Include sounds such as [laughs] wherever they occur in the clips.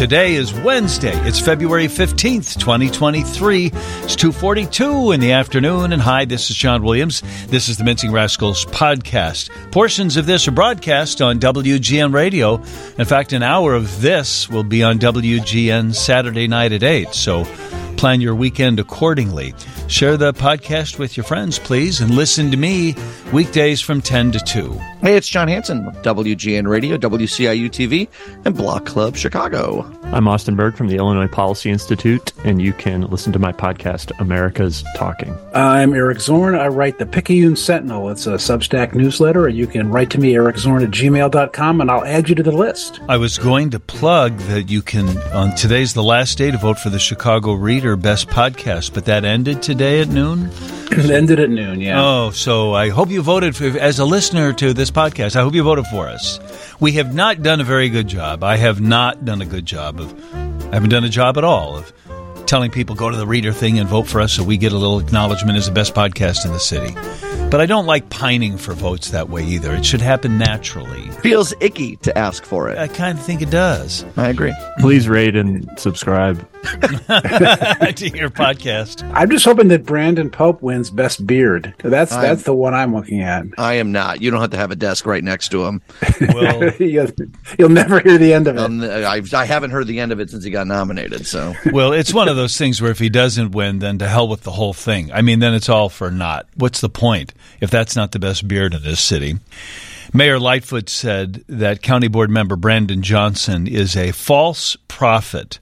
Today is Wednesday. It's February 15th, 2023. It's 2:42 in the afternoon and hi, this is John Williams. This is the Mincing Rascals podcast. Portions of this are broadcast on WGN Radio. In fact, an hour of this will be on WGN Saturday night at 8. So plan your weekend accordingly. Share the podcast with your friends, please, and listen to me weekdays from 10 to 2. Hey, it's Jon Hansen WGN Radio, WCIU TV, and Block Club Chicago. I'm Austin Berg from the Illinois Policy Institute, and you can listen to my podcast, America's Talking. I'm Eric Zorn. I write the Picayune Sentinel. It's a Substack newsletter, and you can write to me, ericzorn at gmail.com, and I'll add you to the list. I was going to plug that you can, on today's the last day to vote for the Chicago Reader Best Podcast, but that ended today at noon. [clears throat] it ended at noon, yeah. Oh, so I hope you voted for, as a listener to this podcast. I hope you voted for us. We have not done a very good job. I have not done a good job of, I haven't done a job at all of telling people go to the reader thing and vote for us so we get a little acknowledgement as the best podcast in the city. But I don't like pining for votes that way either. It should happen naturally. Feels icky to ask for it. I kind of think it does. I agree. Please rate and subscribe. [laughs] to your podcast. I'm just hoping that Brandon Pope wins Best Beard. That's I'm- that's the one I'm looking at. I am not. You don't have to have a desk right next to him. Well, [laughs] you'll, you'll never hear the end of it. Um, I, I haven't heard the end of it since he got nominated. So [laughs] well, it's one of those things where if he doesn't win, then to hell with the whole thing. I mean, then it's all for naught. What's the point if that's not the best beard in this city? Mayor Lightfoot said that County Board member Brandon Johnson is a false prophet,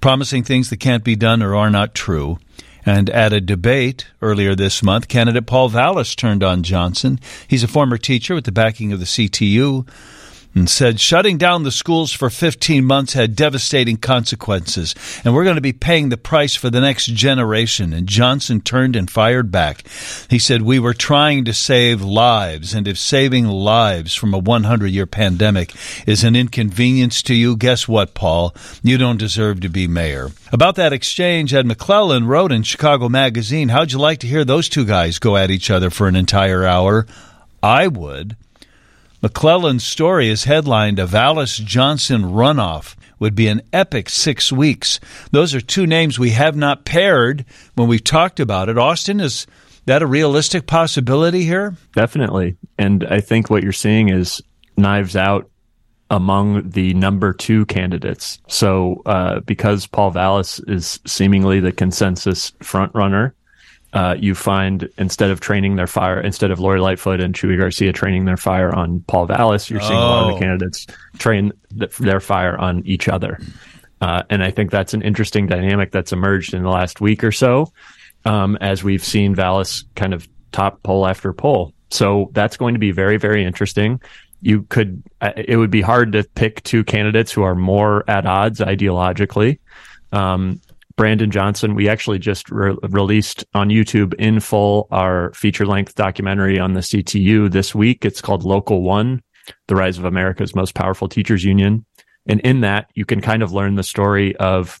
promising things that can't be done or are not true. And at a debate earlier this month, candidate Paul Vallas turned on Johnson. He's a former teacher with the backing of the CTU said shutting down the schools for 15 months had devastating consequences, and we're going to be paying the price for the next generation. And Johnson turned and fired back. He said, We were trying to save lives, and if saving lives from a 100 year pandemic is an inconvenience to you, guess what, Paul? You don't deserve to be mayor. About that exchange, Ed McClelland wrote in Chicago Magazine, How'd you like to hear those two guys go at each other for an entire hour? I would. McClelland's story is headlined A Vallas Johnson Runoff would be an epic six weeks. Those are two names we have not paired when we've talked about it. Austin, is that a realistic possibility here? Definitely. And I think what you're seeing is knives out among the number two candidates. So, uh, because Paul Vallas is seemingly the consensus front runner, uh, you find instead of training their fire, instead of Lori Lightfoot and Chuy Garcia training their fire on Paul Vallas, you're seeing a lot of Oh. the candidates train th- their fire on each other. Uh, and I think that's an interesting dynamic that's emerged in the last week or so, um, as we've seen Vallas kind of top poll after poll. So that's going to be very, very interesting. You could, uh, it would be hard to pick two candidates who are more at odds ideologically. Um, Brandon Johnson, we actually just re- released on YouTube in full our feature length documentary on the CTU this week. It's called Local One, the rise of America's most powerful teachers union. And in that, you can kind of learn the story of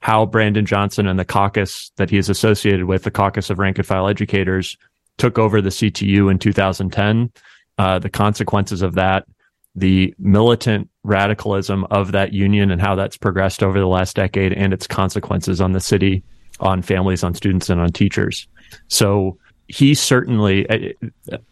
how Brandon Johnson and the caucus that he is associated with, the caucus of rank and file educators, took over the CTU in 2010. Uh, the consequences of that, the militant radicalism of that union and how that's progressed over the last decade and its consequences on the city, on families, on students, and on teachers. So he certainly,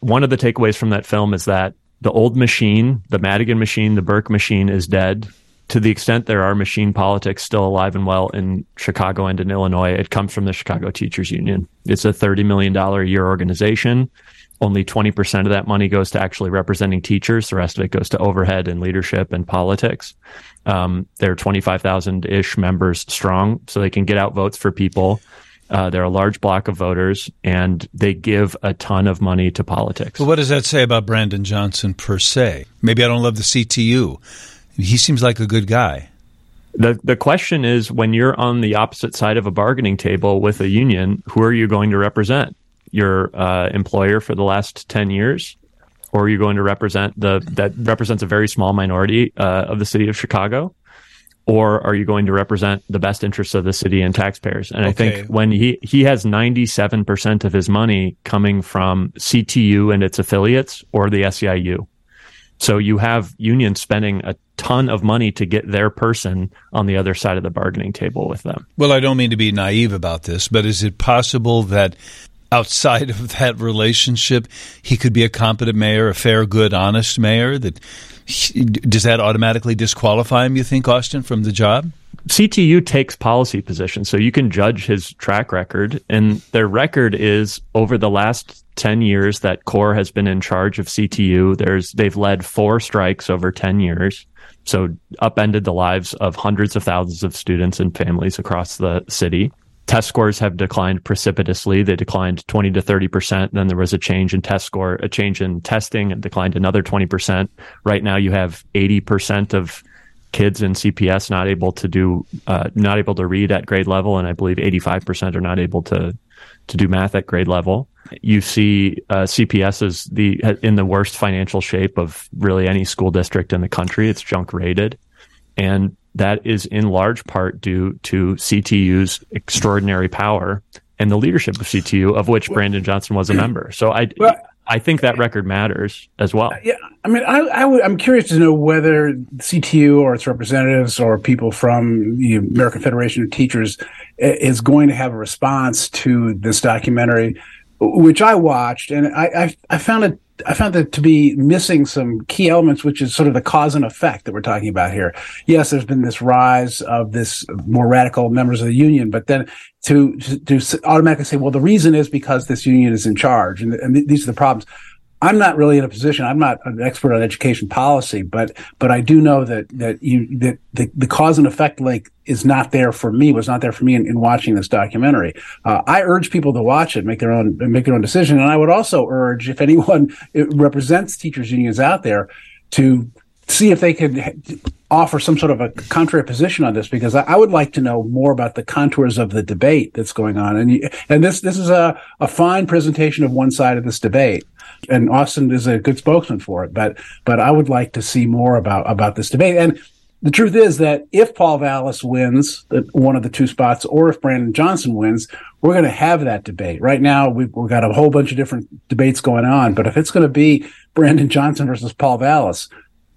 one of the takeaways from that film is that the old machine, the Madigan machine, the Burke machine is dead. To the extent there are machine politics still alive and well in Chicago and in Illinois, it comes from the Chicago Teachers Union. It's a $30 million a year organization. Only 20% of that money goes to actually representing teachers. The rest of it goes to overhead and leadership and politics. Um, they're 25,000 ish members strong, so they can get out votes for people. Uh, they're a large block of voters and they give a ton of money to politics. But what does that say about Brandon Johnson per se? Maybe I don't love the CTU. He seems like a good guy. The the question is when you're on the opposite side of a bargaining table with a union, who are you going to represent? Your uh, employer for the last ten years, or you're you going to represent the that represents a very small minority uh, of the city of Chicago, or are you going to represent the best interests of the city and taxpayers? And I think when he he has ninety seven percent of his money coming from CTU and its affiliates or the SEIU. So you have unions spending a ton of money to get their person on the other side of the bargaining table with them. Well, I don't mean to be naive about this, but is it possible that outside of that relationship, he could be a competent mayor, a fair, good, honest mayor? That does that automatically disqualify him? You think, Austin, from the job? CTU takes policy positions, so you can judge his track record, and their record is over the last 10 years that CORE has been in charge of CTU. There's, they've led four strikes over 10 years. So upended the lives of hundreds of thousands of students and families across the city. Test scores have declined precipitously. They declined 20 to 30%. Then there was a change in test score, a change in testing and declined another 20%. Right now you have 80% of kids in CPS not able to do, uh, not able to read at grade level. And I believe 85% are not able to, to do math at grade level. You see uh, CPS is the in the worst financial shape of really any school district in the country. It's junk rated, and that is in large part due to CTU's extraordinary power and the leadership of CTU, of which Brandon Johnson was a member. So I. Well, I think that record matters as well. Yeah, I mean, I, I w- I'm curious to know whether CTU or its representatives or people from the American Federation of Teachers eh, is going to have a response to this documentary which I watched, and I, I, I found it I found that to be missing some key elements, which is sort of the cause and effect that we're talking about here. Yes, there's been this rise of this more radical members of the union, but then to to, to automatically say, well, the reason is because this union is in charge, and, and these are the problems. I'm not really in a position. I'm not an expert on education policy, but but I do know that that you that the, the cause and effect link is not there for me. Was not there for me in, in watching this documentary. Uh, I urge people to watch it, make their own make their own decision, and I would also urge if anyone [laughs] represents teachers unions out there to see if they could offer some sort of a contrary position on this because I, I, would like to know more about the contours of the debate that's going on. And and this this is a, a fine presentation of one side of this debate and Austin is a good spokesman for it. But but I would like to see more about about this debate. And the truth is that if Paul Vallas wins one of the two spots, or if Brandon Johnson wins, we're going to have that debate. Right now, we've, we've got a whole bunch of different debates going on. But if it's going to be Brandon Johnson versus Paul Vallas,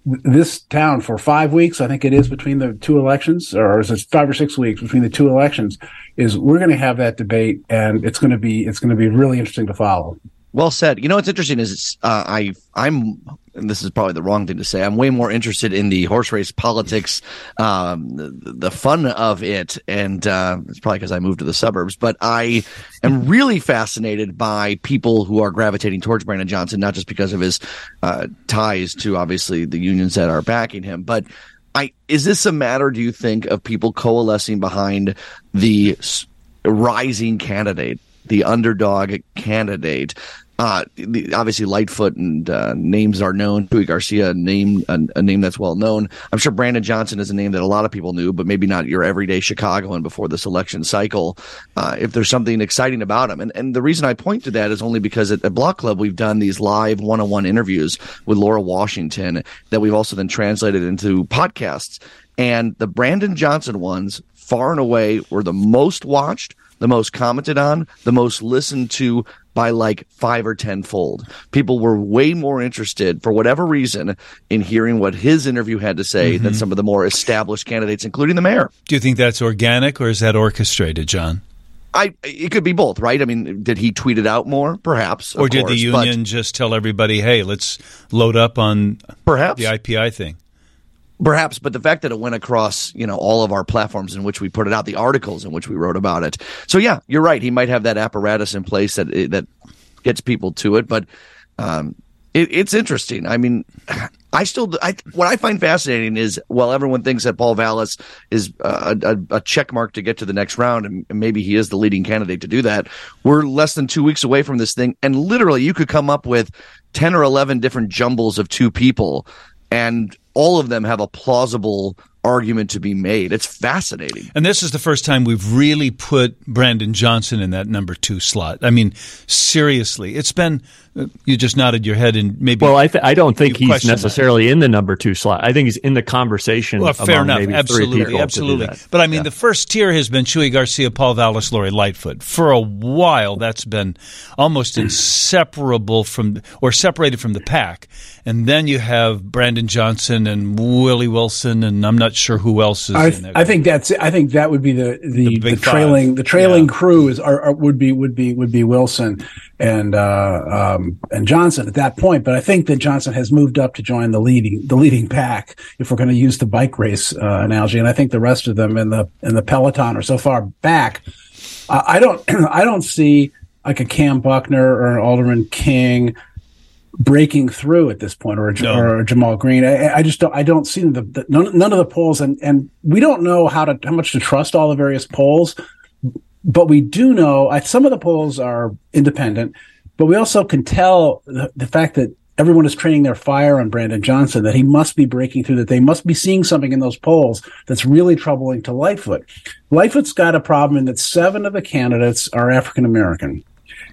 this town for five weeks, I think it is between the two elections, or is it five or six weeks between the two elections? Is we're going to have that debate, and it's going to be it's going to be really interesting to follow. Well said. You know what's interesting is uh, I I'm and this is probably the wrong thing to say. I'm way more interested in the horse race politics, um, the, the, fun of it, and uh, it's probably because I moved to the suburbs. But I am really fascinated by people who are gravitating towards Brandon Johnson, not just because of his uh, ties to obviously the unions that are backing him, but I is this a matter? Do you think of people coalescing behind the rising candidate? The underdog candidate. Uh, the, obviously Lightfoot and uh, names are known. Chuy Garcia, name a, a, name that's well known. I'm sure Brandon Johnson is a name that a lot of people knew, but maybe not your everyday Chicagoan before this election cycle. Uh, if there's something exciting about him, and and the reason I point to that is only because at, at Block Club we've done these live one-on-one interviews with Laura Washington that we've also then translated into podcasts, and the Brandon Johnson ones far and away were the most watched the most commented on, the most listened to by like five or tenfold. People were way more interested, for whatever reason, in hearing what his interview had to say mm-hmm. than some of the more established candidates, including the mayor. Do you think that's organic or is that orchestrated, John? I it could be both, right? I mean, did he tweet it out more? Perhaps. Or did course, the union just tell everybody, "Hey, let's load up on perhaps the IPI thing"? Perhaps, but the fact that it went across, you know, all of our platforms in which we put it out, the articles in which we wrote about it. So yeah, you're right. He might have that apparatus in place that that gets people to it, but um, it, it's interesting. I mean, I still, I, what I find fascinating is while everyone thinks that Paul Vallas is a, a, a check mark to get to the next round, and, maybe he is the leading candidate to do that, we're less than two weeks away from this thing, and literally you could come up with ten or eleven different jumbles of two people and all of them have a plausible argument to be made. It's fascinating. And this is the first time we've really put Brandon Johnson in that number two slot. I mean, seriously, it's been. You just nodded your head and maybe. Well, I th- I don't think he's question necessarily in the number two slot. I think he's in the conversation. Well, fair among enough. maybe three Absolutely, people to do absolutely. that. But I mean, Yeah. the first tier has been Chuy Garcia, Paul Vallas, Lori Lightfoot. For a while, that's been almost inseparable from, or separated from the pack. And then you have Brandon Johnson and Willie Wilson, and I'm not sure who else is I, in there. I think that's I think that would be the the, The the, trailing five. the trailing Yeah. crew is are, are, would be would be would be Wilson and uh, um, and Johnson at that point. But I think that Johnson has moved up to join the leading the leading pack if we're going to use the bike race uh, analogy. And I think the rest of them in the in the peloton are so far back. Uh, I don't [clears throat] I don't see like a Cam Buckner or an Alderman King breaking through at this point, or a, No. or a Ja'Mal Green. I, I just don't. I don't see the, the none, none of the polls, and and we don't know how to how much to trust all the various polls. But we do know I, some of the polls are independent, but we also can tell the, the fact that everyone is training their fire on Brandon Johnson that he must be breaking through, that they must be seeing something in those polls that's really troubling to Lightfoot. Lightfoot's got a problem in that seven of the candidates are African American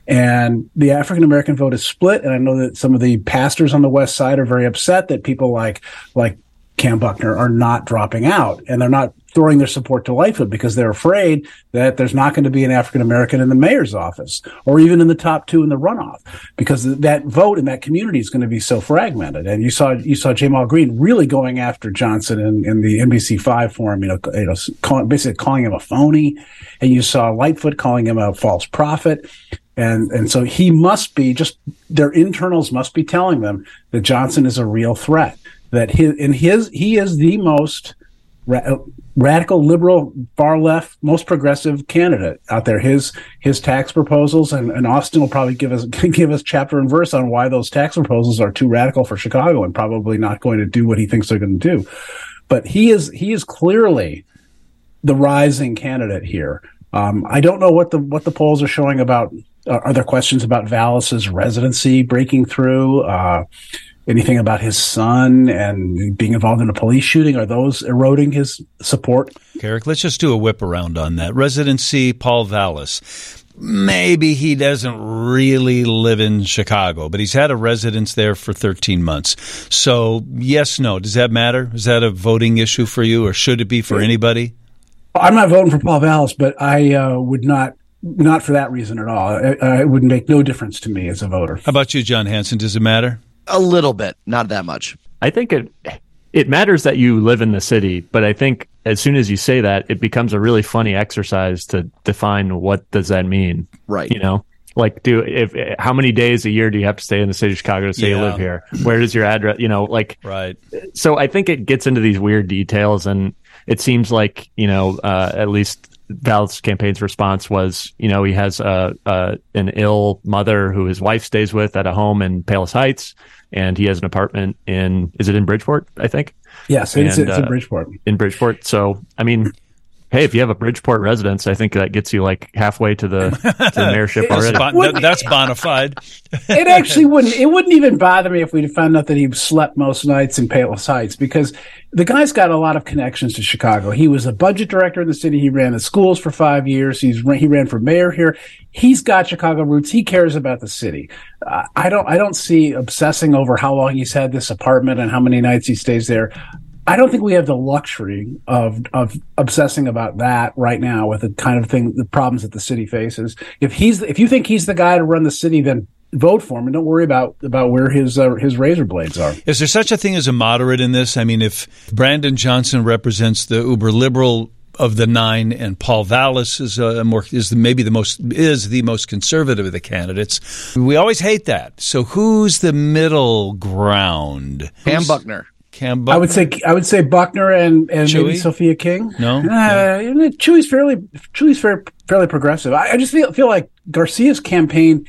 and the African American vote is split. And I know that some of the pastors on the West Side are very upset that people like like Cam Buckner are not dropping out and they're not throwing their support to Lightfoot because they're afraid that there's not going to be an African American in the mayor's office or even in the top two in the runoff because that vote in that community is going to be so fragmented. And you saw you saw Ja'Mal Green really going after Johnson in, in the NBC five forum, you know, you know, basically calling him a phony, and you saw Lightfoot calling him a false prophet. And and so he must be just their internals must be telling them that Johnson is a real threat. That his in his he is the most ra- radical liberal far left most progressive candidate out there. His his tax proposals and, and austin will probably give us [laughs] give us chapter and verse on why those tax proposals are too radical for chicago and probably not going to do what he thinks they're going to do. But he is he is clearly the rising candidate here. Um, i don't know what the what the polls are showing about uh, are there questions about vallas's residency breaking through? Uh, anything about his son and being involved in a police shooting are those eroding his support Eric, let's just do a whip around on that. Residency, Paul Vallas. Maybe he doesn't really live in Chicago, but he's had a residence there for 13 months. So, yes, no. Does that matter? Is that a voting issue for you, or should it be for anybody? I'm not voting for Paul Vallas, but I uh, would not not for that reason at all. It, uh, it would make no difference to me as a voter. How about you, Jon Hansen? Does it matter? A little bit, not that much. I think it it matters that you live in the city, but I think as soon as you say that, it becomes a really funny exercise to define what does that mean. Right. You know, like do if how many days a year do you have to stay in the city of Chicago to say you live here? Where is your address? You know, like Right. so I think it gets into these weird details, and it seems like you know uh, at least Val's campaign's response was you know he has a, a an ill mother who his wife stays with at a home in Palos Heights, and he has an apartment in is it in Bridgeport? I think Yes, it's, And, it's in uh, Bridgeport. in Bridgeport. So I mean. Hey, if you have a Bridgeport residence, I think that gets you like halfway to the, to the [laughs] mayorship That's, already. bon- that- that's bona fide. [laughs] it actually wouldn't. It wouldn't even bother me if we found out that he slept most nights in Palos Heights because the guy's got a lot of connections to Chicago. He was a budget director in the city. He ran the schools for five years. He's he ran for mayor here. He's got Chicago roots. He cares about the city. Uh, I don't. I don't see obsessing over how long he's had this apartment and how many nights he stays there. I don't think we have the luxury of of obsessing about that right now with the kind of thing, the problems that the city faces. If he's, if you think he's the guy to run the city, then vote for him and don't worry about about where his uh, his razor blades are. Is there such a thing as a moderate in this? I mean, if Brandon Johnson represents the uber liberal of the nine, and Paul Vallas is a more is the, maybe the most is the most conservative of the candidates, we always hate that. So who's the middle ground? Cam Who's- Buckner. Cam Buckner. I would say I would say Buckner and and maybe Sophia King. No? uh, Chuy's fairly Chuy's fairly fairly progressive. I, I just feel feel like Garcia's campaign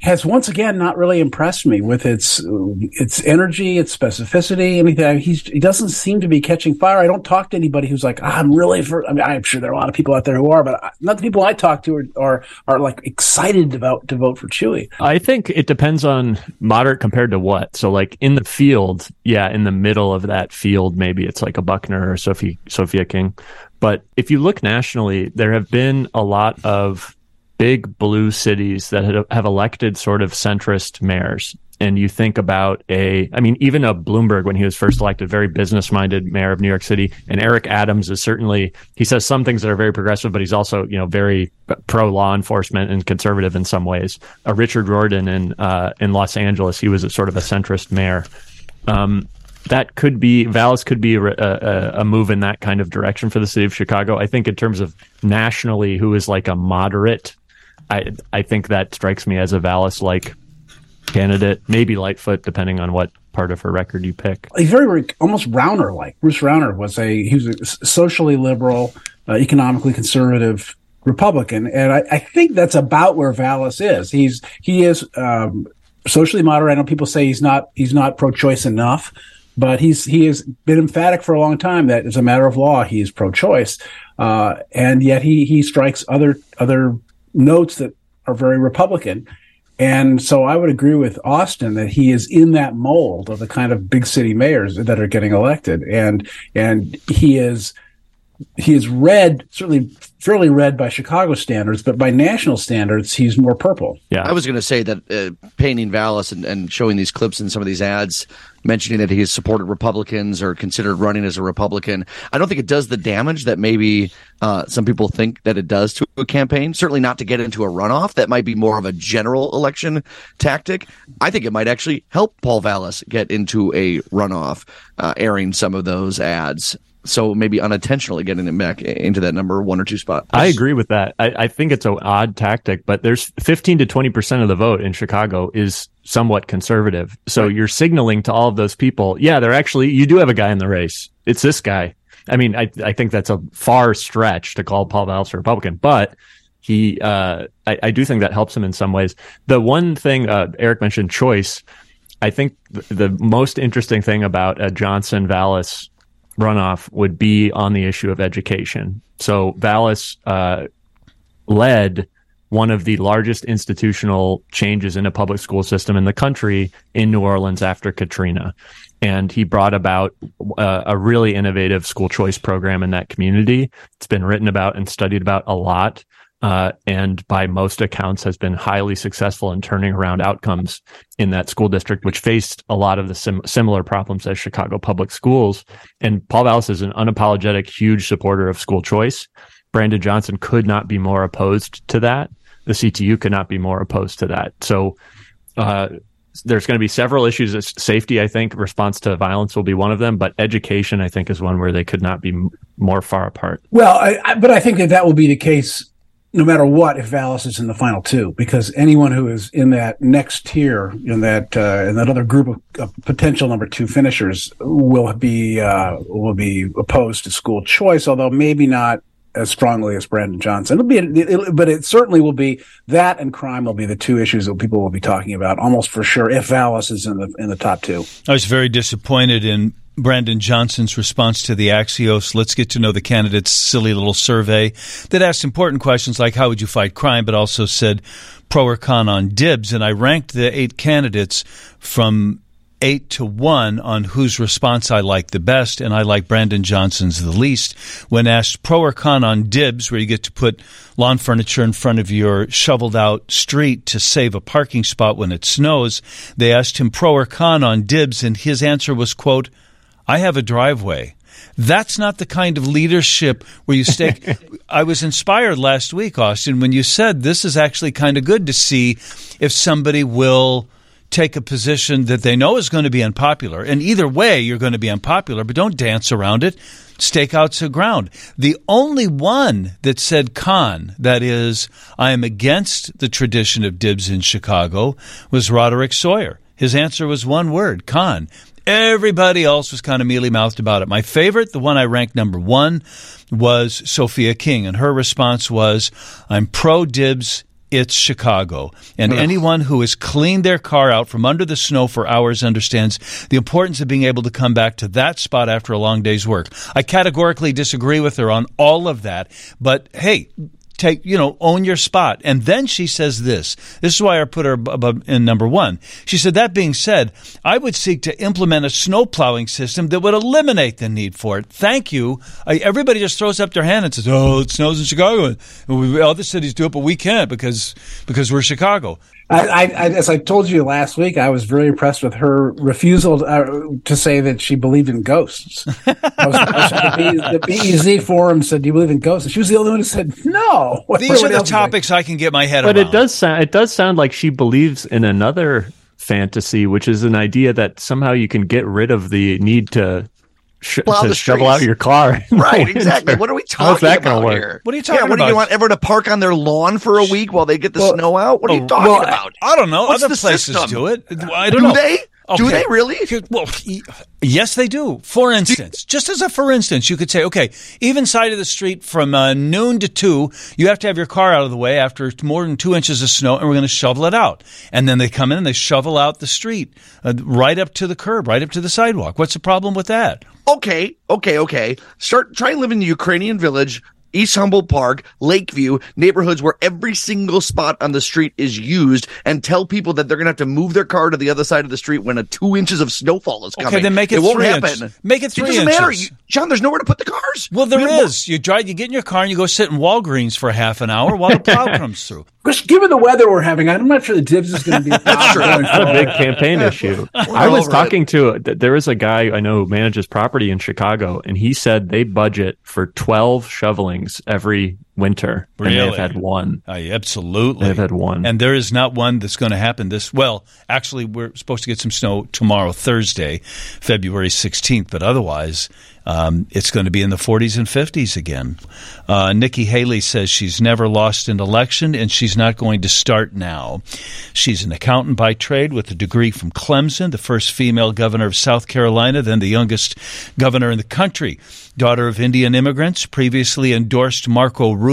has once again not really impressed me with its its energy, its specificity, anything. He's, he doesn't seem to be catching fire. I don't talk to anybody who's like, ah, I'm really for. I mean, I'm sure there are a lot of people out there who are, but not the people I talk to are are, are like excited about to vote for Chuy. I think it depends on moderate compared to what. So, like in the field, yeah, in the middle of that field, maybe it's like a Buckner or Sophie Sophia King. But if you look nationally, there have been a lot of big blue cities that have elected sort of centrist mayors. And you think about a, I mean, even a Bloomberg when he was first elected, very business minded mayor of New York City. And Eric Adams is certainly, he says some things that are very progressive, but he's also, you know, very pro law enforcement and conservative in some ways. A Richard Riordan in, uh, in Los Angeles, he was a sort of a centrist mayor. Um, that could be Vallas could be a, a, a, move in that kind of direction for the city of Chicago. I think in terms of nationally, who is like a moderate I I think that strikes me as a Vallas like candidate, maybe Lightfoot, depending on what part of her record you pick. A very very almost Rauner like. Bruce Rauner was a he was a socially liberal, uh, economically conservative Republican, and I, I, think that's about where Vallas is. He's he is um, socially moderate. I know people say he's not he's not pro-choice enough, but he's he has been emphatic for a long time that as a matter of law he is pro-choice, uh, and yet he he strikes other other notes that are very Republican. And so I would agree with Austin that he is in that mold of the kind of big city mayors that are getting elected. And, and he is, he is red, certainly fairly red by Chicago standards, but by national standards, he's more purple. Yeah. I was going to say that uh, painting Vallas and, and showing these clips in some of these ads mentioning that he has supported Republicans or considered running as a Republican. I don't think it does the damage that maybe uh, some people think that it does to a campaign. Certainly not to get into a runoff. That might be more of a general election tactic. I think it might actually help Paul Vallas get into a runoff, uh, airing some of those ads so maybe unintentionally getting him back into that number one or two spot. I agree with that. I, I think it's an odd tactic, but there's 15 to 20 percent of the vote in Chicago is somewhat conservative. So right. you're signaling to all of those people, yeah, they're actually you do have a guy in the race. It's this guy. I mean, I I think that's a far stretch to call Paul Vallas a Republican, but he uh, I, I, do think that helps him in some ways. The one thing uh, Eric mentioned, choice. I think the most interesting thing about a Johnson Vallas runoff would be on the issue of education. So Vallas uh, led one of the largest institutional changes in a public school system in the country in New Orleans after Katrina. And he brought about uh, a really innovative school choice program in that community. It's been written about and studied about a lot uh, and by most accounts has been highly successful in turning around outcomes in that school district, which faced a lot of the sim- similar problems as Chicago public schools. And Paul Vallas is an unapologetic, huge supporter of school choice. Brandon Johnson could not be more opposed to that. The CTU could not be more opposed to that. So, uh, there's going to be several issues. Safety, I think, response to violence will be one of them, but education, I think, is one where they could not be more far apart. Well, I, I, but I think that that will be the case no matter what if Vallas is in the final two, because anyone who is in that next tier, in that uh, in that other group of, of, potential number two finishers, will be uh, will be opposed to school choice, although maybe not as strongly as Brandon Johnson. It'll be, it'll, but it certainly will be that and crime will be the two issues that people will be talking about almost for sure if Vallas is in the in the top two. I was very disappointed in Brandon Johnson's response to the Axios Let's Get to Know the Candidates silly little survey that asked important questions like how would you fight crime, but also said pro or con on dibs. And I ranked the eight candidates from eight to one on whose response I like the best, and I like Brandon Johnson's the least. When asked pro or con on dibs, where you get to put lawn furniture in front of your shoveled out street to save a parking spot when it snows, they asked him pro or con on dibs, and his answer was, quote, I have a driveway. That's not the kind of leadership where you stake. [laughs] I was inspired last week, Austin, when you said this is actually kind of good to see if somebody will take a position that they know is going to be unpopular. And either way, you're going to be unpopular, but don't dance around it. Stake out some ground. The only one that said con, that is, I am against the tradition of dibs in Chicago, was Roderick Sawyer. His answer was one word, con. Everybody else was kind of mealy mouthed about it. My favorite, the one I ranked number one, was Sophia King, and her response was, I'm pro dibs it's Chicago. And anyone who has cleaned their car out from under the snow for hours understands the importance of being able to come back to that spot after a long day's work. I categorically disagree with her on all of that, but hey, take you know own your spot. And then she says this. This is why i put her above in number one. She said that being said i would seek to implement a snow plowing system that would eliminate the need for it. Thank you. I, everybody just throws up their hand and says oh it snows in chicago. And we, other cities do it but we can't because because we're chicago I, I, as I told you last week, I was very impressed with her refusal to, uh, to say that she believed in ghosts. I was, the, BEZ forum said, "Do you believe in ghosts?" And she was the only one who said, "No." These are the topics like, I can get my head but around. It does sound it does sound like she believes in another fantasy, which is an idea that somehow you can get rid of the need to sh- to shovel out your car. [laughs] Right, exactly. What are we talking How's that about work? here? What are you talking about? yeah, what about? do you want everyone to park on their lawn for a week while they get the well, snow out? What are you oh, talking well, about? I, I don't know. What's Other places system? do it. I don't do know. They? Okay. Do they really? Well, yes, they do. For instance, just as a for instance, you could say, okay, even side of the street from uh, noon to two, you have to have your car out of the way after more than two inches of snow, and we're going to shovel it out. And then they come in and they shovel out the street uh, right up to the curb, right up to the sidewalk. What's the problem with that? Okay, okay, okay. Start try live in the Ukrainian village East Humboldt Park, Lakeview, neighborhoods where every single spot on the street is used, and tell people that they're going to have to move their car to the other side of the street when a two inches of snowfall is coming. Okay, then make it, it won't happen. Make it three inches. it doesn't inches. Matter. You, John, there's nowhere to put the cars. Well, there is. You drive, you get in your car and you go sit in Walgreens for half an hour while the plow [laughs] comes through. Because given the weather we're having, I'm not sure the Dibs is [laughs] going to be. That's true. a big campaign issue. I was talking it. to there is a guy I know who manages property in Chicago, and he said they budget for 12 every winter. Really? And they've had one. Uh, absolutely. They've had one. And there is not one that's going to happen this well, actually we're supposed to get some snow tomorrow, Thursday, February 16th, but otherwise um, it's going to be in the 40s and 50s again. Uh, Nikki Haley says she's never lost an election and she's not going to start now. She's an accountant by trade with a degree from Clemson, the first female governor of South Carolina, then the youngest governor in the country. Daughter of Indian immigrants, previously endorsed Marco Rubio,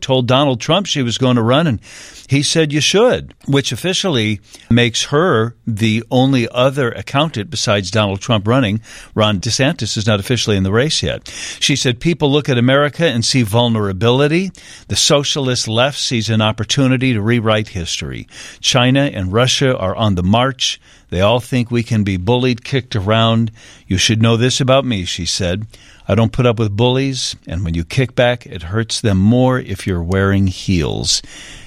told Donald Trump she was going to run, and he said you should, which officially makes her the only other accountant besides Donald Trump running. Ron DeSantis is not officially in the race yet. She said people look at America and see vulnerability. The socialist left sees an opportunity to rewrite history. China and Russia are on the march. They all think we can be bullied, kicked around. You should know this about me, she said. I don't put up with bullies, and when you kick back, it hurts them more if you're wearing heels.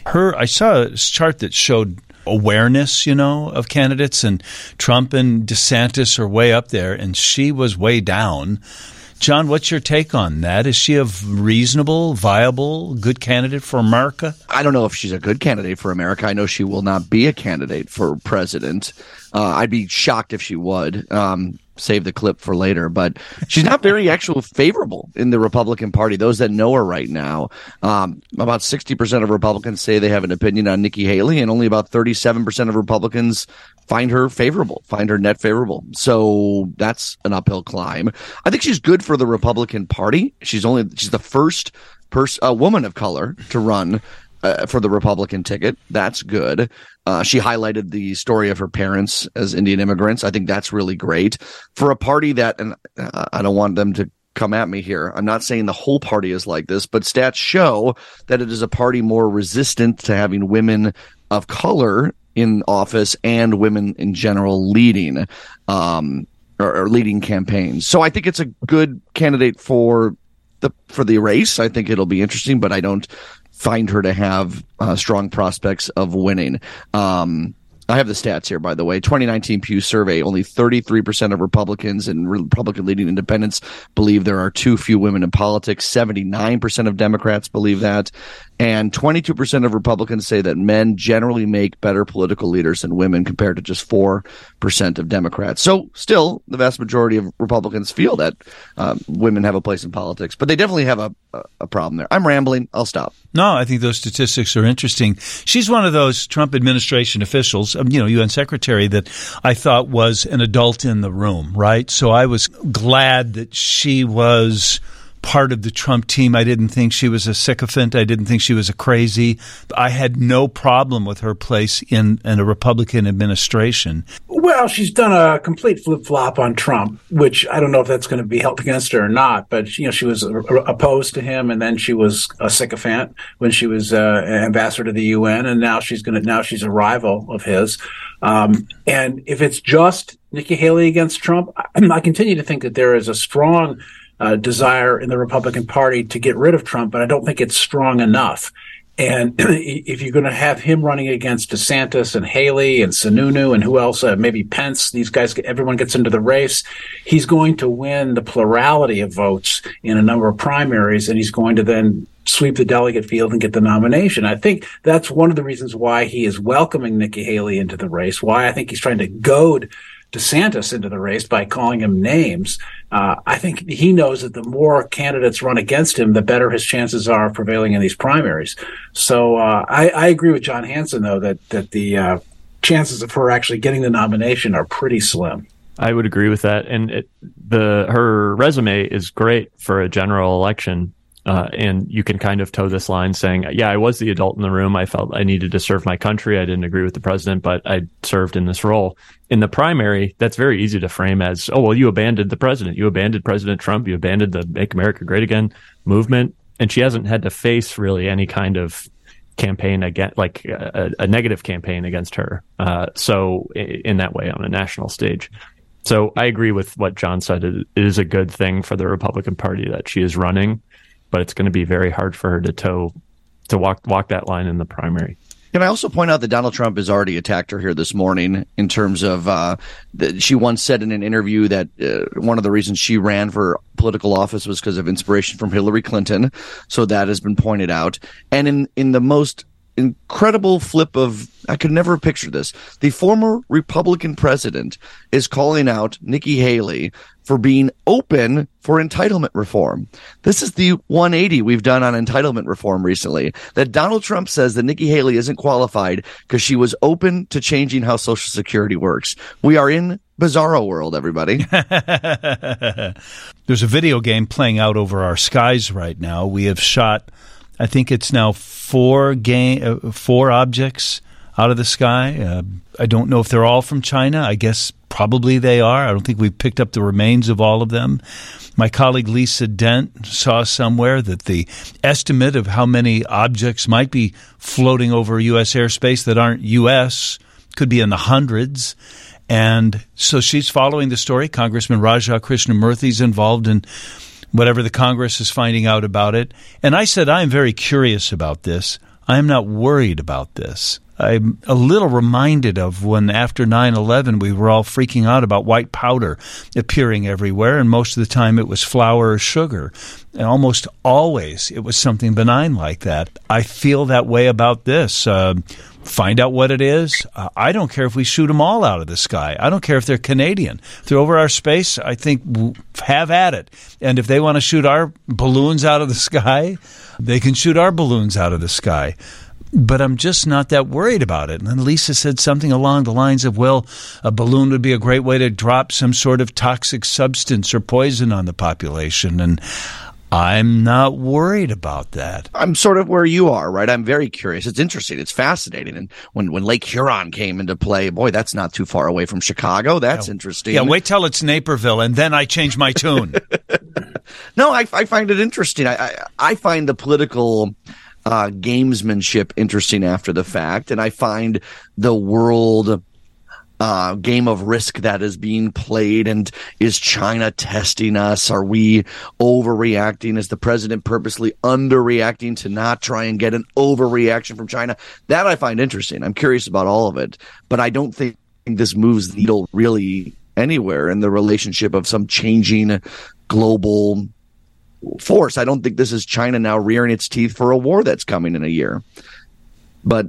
Her, I saw a chart that showed awareness, you know, of candidates, and Trump and DeSantis are way up there, and she was way down. John, what's your take on that? Is she a reasonable, viable, good candidate for America? I don't know if she's a good candidate for America. I know she will not be a candidate for president. Uh, I'd be shocked if she would. Um, save the clip for later, but she's not very actual favorable in the Republican Party. Those that know her right now, um, about 60% of Republicans say they have an opinion on Nikki Haley, and only about 37% of Republicans find her favorable, find her net favorable. So that's an uphill climb. I think she's good for the Republican Party. She's only, she's the first person, a woman of color to run uh, for the Republican ticket. That's good. Uh, she highlighted the story of her parents as Indian immigrants. I think that's really great for a party that, and uh, I don't want them to come at me here. I'm not saying the whole party is like this, but stats show that it is a party more resistant to having women of color in office and women in general leading, um, or, or leading campaigns. So I think it's a good candidate for the for the race. I think it'll be interesting, but I don't find her to have uh, strong prospects of winning. Um, I have the stats here, by the way. 2019 Pew survey: only 33% of Republicans and Republican leading independents believe there are too few women in politics. 79% of Democrats believe that, and 22% of Republicans say that men generally make better political leaders than women, compared to just four percent of Democrats. So, still, the vast majority of Republicans feel that um, women have a place in politics, but they definitely have a, a problem there. I'm rambling. I'll stop. No, I think those statistics are interesting. She's one of those Trump administration officials you know, UN secretary that I thought was an adult in the room, right? So I was glad that she was part of the Trump team. I didn't think she was a sycophant. I didn't think she was a crazy. I had no problem with her place in, in a Republican administration. Well, she's done a complete flip flop on Trump, which I don't know if that's going to be held against her or not. But you know, she was opposed to him, and then she was a sycophant when she was uh, ambassador to the UN, and now she's going to now she's a rival of his. Um, and if it's just Nikki Haley against Trump, I, I continue to think that there is a strong uh, desire in the Republican Party to get rid of Trump, but I don't think it's strong enough. And [clears throat] if you're going to have him running against DeSantis and Haley and Sununu and who else, uh, maybe Pence, these guys, everyone gets into the race, he's going to win the plurality of votes in a number of primaries, and he's going to then sweep the delegate field and get the nomination. I think that's one of the reasons why he is welcoming Nikki Haley into the race, why I think he's trying to goad DeSantis into the race by calling him names. Uh, I think he knows that the more candidates run against him, the better his chances are of prevailing in these primaries. So uh, I, I, agree with Jon Hansen, though, that that the uh, chances of her actually getting the nomination are pretty slim. I would agree with that, and it, the her resume is great for a general election uh, and you can kind of toe this line saying, yeah, I was the adult in the room. I felt I needed to serve my country. I didn't agree with the president, but I served in this role. In the primary, that's very easy to frame as, oh, well, you abandoned the president. You abandoned President Trump. You abandoned the Make America Great Again movement. And she hasn't had to face really any kind of campaign against, like a, a negative campaign against her. Uh, so in that way, on a national stage. So I agree with what John said. It is a good thing for the Republican Party that she is running but it's going to be very hard for her to toe to walk walk that line in the primary. Can I also point out that Donald Trump has already attacked her here this morning in terms of uh, that she once said in an interview that uh, one of the reasons she ran for political office was because of inspiration from Hillary Clinton. So that has been pointed out. And in in the most incredible flip of I could never picture this. The former Republican president is calling out Nikki Haley for being open for entitlement reform. This is the 180 we've done on entitlement reform recently. That Donald Trump says that Nikki Haley isn't qualified because she was open to changing how Social Security works. We are in bizarro world, everybody. [laughs] There's a video game playing out over our skies right now. We have shot, I think it's now four game, uh, four objects out of the sky. Uh, I don't know if they're all from China. I guess probably they are. I don't think we've picked up the remains of all of them. My colleague Lisa Dent saw somewhere that the estimate of how many objects might be floating over U.S. airspace that aren't U.S. could be in the hundreds. And so she's following the story. Congressman Raja Krishnamoorthi is involved in whatever the Congress is finding out about it. And I said, I am very curious about this. I am not worried about this. I'm a little reminded of when after 9 11 we were all freaking out about white powder appearing everywhere, and most of the time it was flour or sugar. And almost always it was something benign like that. I feel that way about this. Uh, find out what it is. Uh, I don't care if we shoot them all out of the sky. I don't care if they're Canadian. If they're over our space, I think have at it. And if they want to shoot our balloons out of the [laughs] sky, they can shoot our balloons out of the sky but I'm just not that worried about it. And Lisa said something along the lines of, well, a balloon would be a great way to drop some sort of toxic substance or poison on the population. And I'm not worried about that. I'm sort of where you are, right? I'm very curious. It's interesting. It's fascinating. And when, when Lake Huron came into play, boy, that's not too far away from Chicago. That's yeah. interesting. Yeah, wait till it's Naperville, and then I change my tune. [laughs] no, I, I, find it interesting. I, I, I find the political uh, gamesmanship interesting after the fact, and I find the world uh, game of risk that is being played. And is China testing us? Are we overreacting? Is the president purposely underreacting to not try and get an overreaction from China? That I find interesting. I'm curious about all of it, but I don't think this moves the needle really anywhere in the relationship of some changing global force. I don't think this is China now rearing its teeth for a war that's coming in a year. But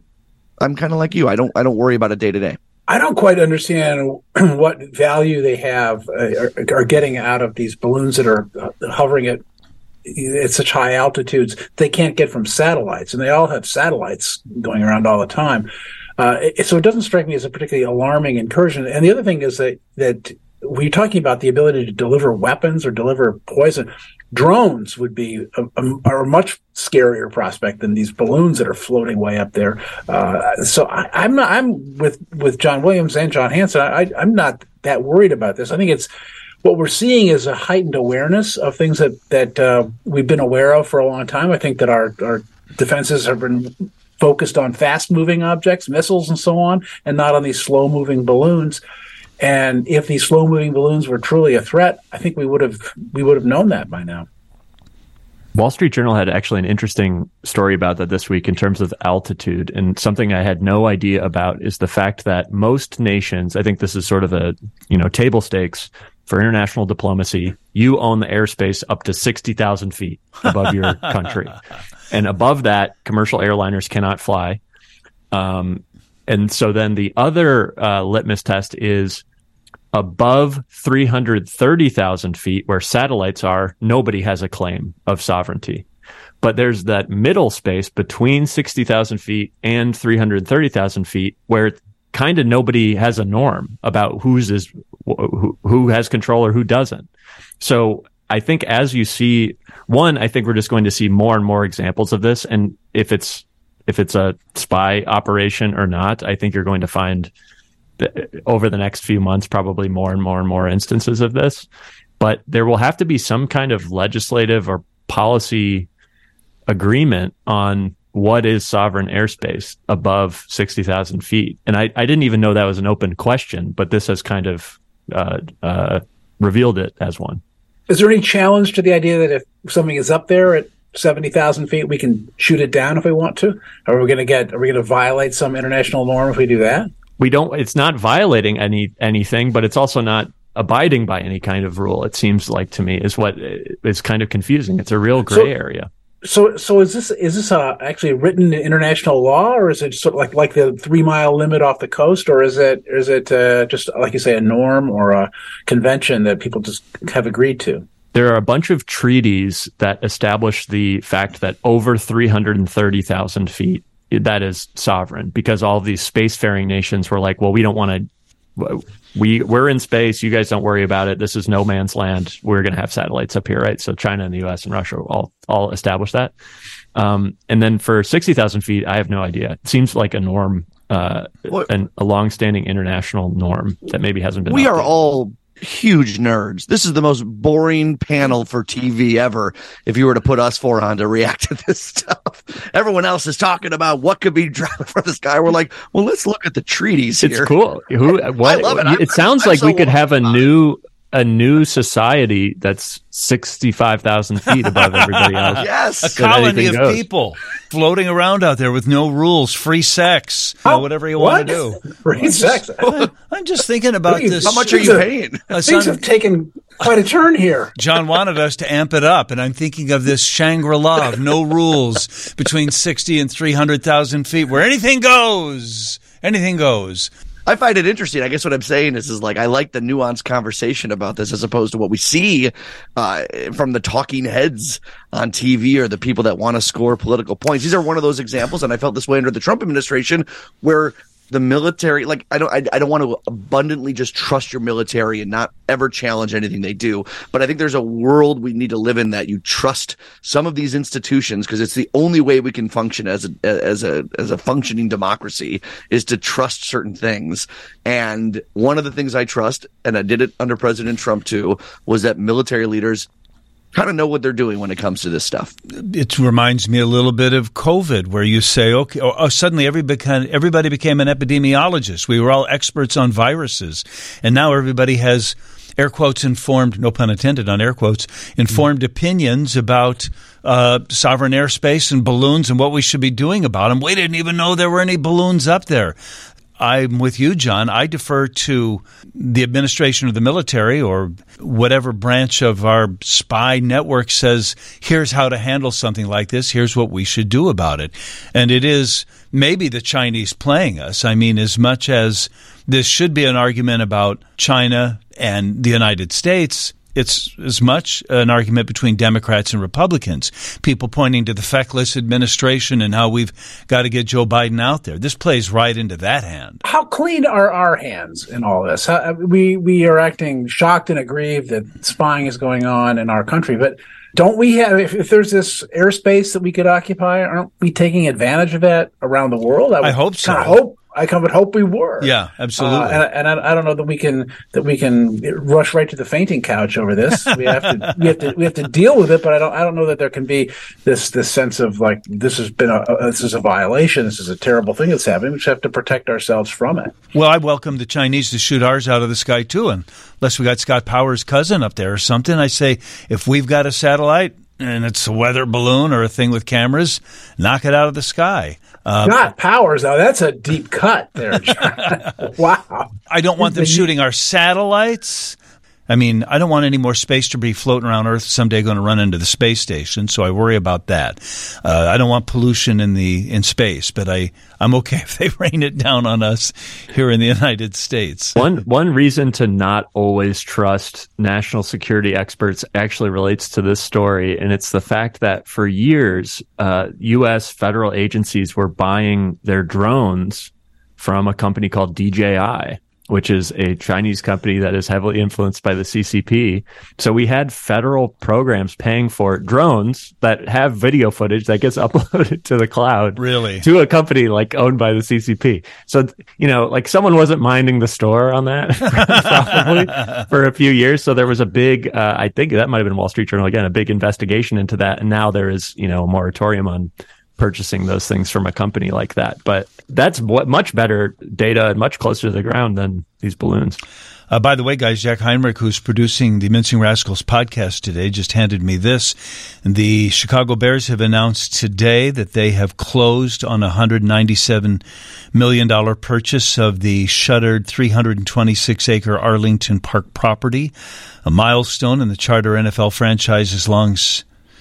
I'm kind of like you. I don't I don't worry about it day to day. I don't quite understand [clears throat] what value they have uh, are, are, getting out of these balloons that are uh, hovering at at such high altitudes they can't get from satellites, and they all have satellites going around all the time. Uh, it, so it doesn't strike me as a particularly alarming incursion. And the other thing is that that you're talking about the ability to deliver weapons or deliver poison, drones would be a, a, are a much scarier prospect than these balloons that are floating way up there. Uh, so I, am not, I'm with with John Williams and Jon Hansen. I, I'm not that worried about this. I think it's what we're seeing is a heightened awareness of things that that uh, we've been aware of for a long time. I think that our our defenses have been focused on fast moving objects, missiles, and so on, and not on these slow moving balloons. And if these slow moving balloons were truly a threat, I think we would have we would have known that by now. Wall Street Journal had actually an interesting story about that this week in terms of altitude. And something I had no idea about is the fact that most nations, I think this is sort of a, you know, table stakes for international diplomacy. You own the airspace up to 60,000 feet above your [laughs] country. And above that, commercial airliners cannot fly. Um, and so then the other uh, litmus test is above 330,000 feet where satellites are, nobody has a claim of sovereignty. But there's that middle space between 60,000 feet and 330,000 feet where kind of nobody has a norm about who's is, who, who has control or who doesn't. So I think as you see, one, I think we're just going to see more and more examples of this. And if it's, if it's a spy operation or not, I think you're going to find over the next few months, probably more and more and more instances of this. But there will have to be some kind of legislative or policy agreement on what is sovereign airspace above 60,000 feet. And I, I didn't even know that was an open question, but this has kind of uh, uh, revealed it as one. Is there any challenge to the idea that if something is up there at 70,000 feet, we can shoot it down if we want to? Are we going to get, are we going to violate some international norm if we do that? We don't it's not violating any anything but it's also not abiding by any kind of rule it seems like to me is what is kind of confusing. It's a real gray so, area. so so is this is this uh, actually written in international law or is it sort of like like the three mile limit off the coast or is it is it uh, just like you say a norm or a convention that people just have agreed to? There are a bunch of treaties that establish the fact that over 330,000 feet that is sovereign because all these spacefaring nations were like, well, we don't want to, we, we're in space. You guys don't worry about it. This is no man's land. We're going to have satellites up here, right? So China and the US and Russia all, all established that. Um, and then for 60,000 feet, I have no idea. It seems like a norm, uh, an, a long-standing international norm that maybe hasn't been. We are all huge nerds. This is the most boring panel for TV ever. If you were to put us four on to react to this [laughs] stuff, everyone else is talking about what could be [laughs] driving for this guy. We're like, well, let's look at the treaties here. It's cool. Who? [laughs] What? I love it. It sounds I'm, like I'm we so could have a new a new society that's 65,000 feet above everybody else. [laughs] yes. A colony of goes. people floating around out there with no rules, free sex, you know, whatever you what? want to do. Free sex. [laughs] I'm just thinking about this. How much are you paying? Things have taken quite a turn here. John wanted us to amp it up, and I'm thinking of this Shangri La of no rules between 60 and 300,000 feet where anything goes. Anything goes. I find it interesting. I guess what I'm saying is, is like I like the nuanced conversation about this as opposed to what we see uh, from the talking heads on TV or the people that want to score political points. These are one of those examples, and I felt this way under the Trump administration, where the military like i don't I, I, don't want to abundantly just trust your military and not ever challenge anything they do but i think there's a world we need to live in that you trust some of these institutions because it's the only way we can function as a as a as a functioning democracy is to trust certain things. And one of the things i trust and i did it under president trump too was that military leaders kind of know what they're doing when it comes to this stuff. It reminds me a little bit of COVID, where you say, okay, oh, suddenly everybody, everybody became an epidemiologist. We were all experts on viruses. And now everybody has air quotes informed, no pun intended on air quotes, informed mm-hmm. opinions about uh, sovereign airspace and balloons and what we should be doing about them. We didn't even know there were any balloons up there. I'm with you, John. I defer to the administration of the military or whatever branch of our spy network says, here's how to handle something like this. Here's what we should do about it. And it is maybe the Chinese playing us. I mean, as much as this should be an argument about China and the United States, it's as much an argument between Democrats and Republicans. People pointing to the feckless administration and how we've got to get Joe Biden out there. This plays right into that hand. How clean are our hands in all this? How, we we are acting shocked and aggrieved that spying is going on in our country, but don't we have if, if, there's this airspace that we could occupy aren't we taking advantage of that around the world i, I hope so hope I would hope we were. Yeah, absolutely. Uh, and, and I, I, don't know that we can that we can rush right to the fainting couch over this. [laughs] We have to we have to we have to deal with it. But I don't I don't know that there can be this this sense of like this has been a, a this is a violation. This is a terrible thing that's happening. We just have to protect ourselves from it. Well, I welcome the Chinese to shoot ours out of the sky too, unless we got Scott Powers' cousin up there or something. I say if we've got a satellite and it's a weather balloon or a thing with cameras, knock it out of the sky. Um, Not powers, though. That's a deep cut there. [laughs] [laughs] wow. I don't want them shooting our satellites. I mean, I don't want any more space debris floating around Earth someday going to run into the space station, so I worry about that. Uh, I don't want pollution in the in space, but I I'm okay [laughs] if they rain it down on us here in the United States. One one reason to not always trust national security experts actually relates to this story, and it's the fact that for years, uh, U.S. federal agencies were buying their drones from a company called DJI which is a Chinese company that is heavily influenced by the CCP. So we had federal programs paying for drones that have video footage that gets [laughs] uploaded to the cloud. Really? To a company like owned by the CCP. So, you know, like someone wasn't minding the store on that [laughs] probably for a few years. So there was a big, uh, I think that might have been Wall Street Journal again, a big investigation into that. And now there is, you know, a moratorium on purchasing those things from a company like that. But that's what much better data and much closer to the ground than these balloons. Uh, by the way, guys, Jack Heinrich, who's producing the Mincing Rascals podcast today, just handed me this. The Chicago Bears have announced today that they have closed on a $197 million purchase of the shuttered 326 acre Arlington Park property, a milestone in the charter NFL franchise's long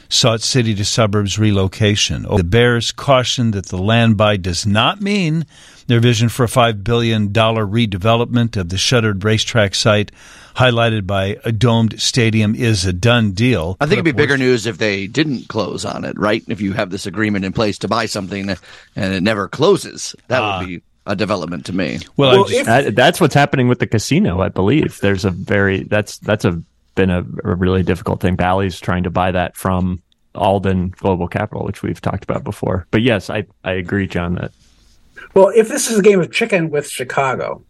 sought city to suburbs relocation. The Bears cautioned that the land buy does not mean their vision for a $5 billion redevelopment of the shuttered racetrack site, highlighted by a domed stadium, is a done deal. I think it'd be bigger news if they didn't close on it, right? If you have this agreement in place to buy something and it never closes, that uh, would ah. be a development to me. Well, well just, if, that, that's what's happening with the casino, I believe. There's a very that's that's a been a, a really difficult thing. Bally's trying to buy that from Alden Global Capital, which we've talked about before. But yes, I, I agree, John, that. Well, if this is a game of chicken with Chicago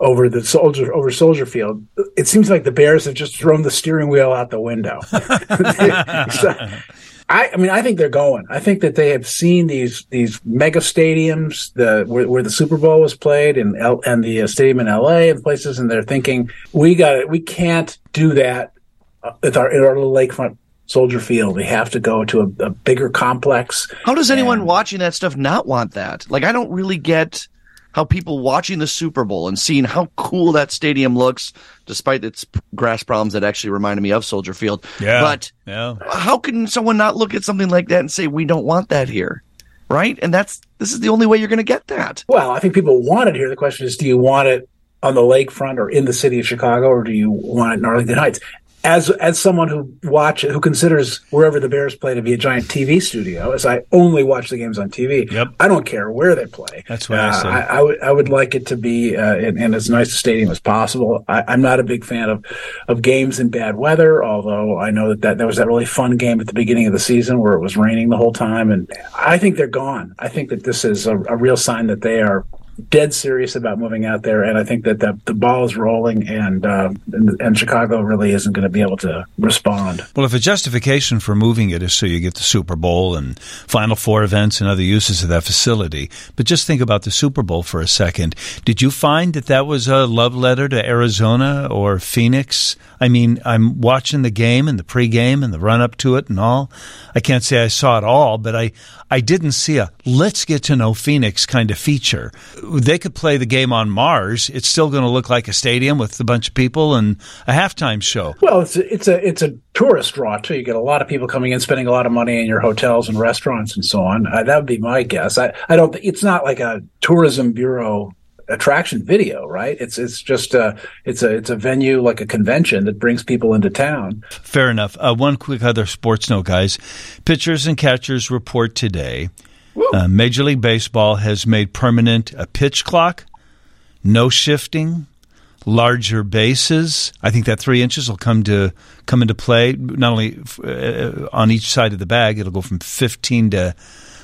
over the soldier over Soldier Field, it seems like the Bears have just thrown the steering wheel out the window. [laughs] [laughs] I, I, mean, I think they're going. I think that they have seen these these mega stadiums, the where, where the Super Bowl was played, and L, and the uh, stadium in L.A. and places, and they're thinking we got it. We can't do that at our at our little lakefront Soldier Field. We have to go to a, a bigger complex. How does anyone and, watching that stuff not want that? Like, I don't really get how people watching the Super Bowl and seeing how cool that stadium looks, despite its grass problems that actually reminded me of Soldier Field. Yeah. But yeah. how can someone not look at something like that and say, we don't want that here? Right. And that's, this is the only way you're going to get that. Well, I think people want it here. The question is, do you want it on the lakefront or in the city of Chicago, or do you want it in Arlington Heights? As as someone who watch who considers wherever the Bears play to be a giant TV studio, as I only watch the games on TV, yep. I don't care where they play. That's what uh, I say. I, I, would I would like it to be uh, in, in, as nice a stadium as possible. I, am not a big fan of of games in bad weather, although I know that, that there was that really fun game at the beginning of the season where it was raining the whole time, and I think they're gone. I think that this is a, a real sign that they are dead serious about moving out there, and I think that the, the ball is rolling, and, uh, and, and Chicago really isn't going to be able to respond. Well, if a justification for moving it is so you get the Super Bowl and Final Four events and other uses of that facility, but just think about the Super Bowl for a second. Did you find that that was a love letter to Arizona or Phoenix? I mean, I'm watching the game and the pregame and the run up to it and all. I can't say I saw it all, but I, I didn't see a let's get to know Phoenix kind of feature. They could play the game on Mars. It's still going to look like a stadium with a bunch of people and a halftime show. Well, it's a, it's a it's a tourist draw too. You get a lot of people coming in, spending a lot of money in your hotels and restaurants and so on. Uh, that would be my guess. I I don't. It's not like a tourism bureau attraction video, right? It's it's just a it's a it's a venue like a convention that brings people into town. Fair enough. Uh, one quick other sports note, guys. Pitchers and catchers report today. Uh, Major League Baseball has made permanent a pitch clock, no shifting, larger bases. I think that three inches will come to come into play. Not only uh, on each side of the bag, it'll go from fifteen to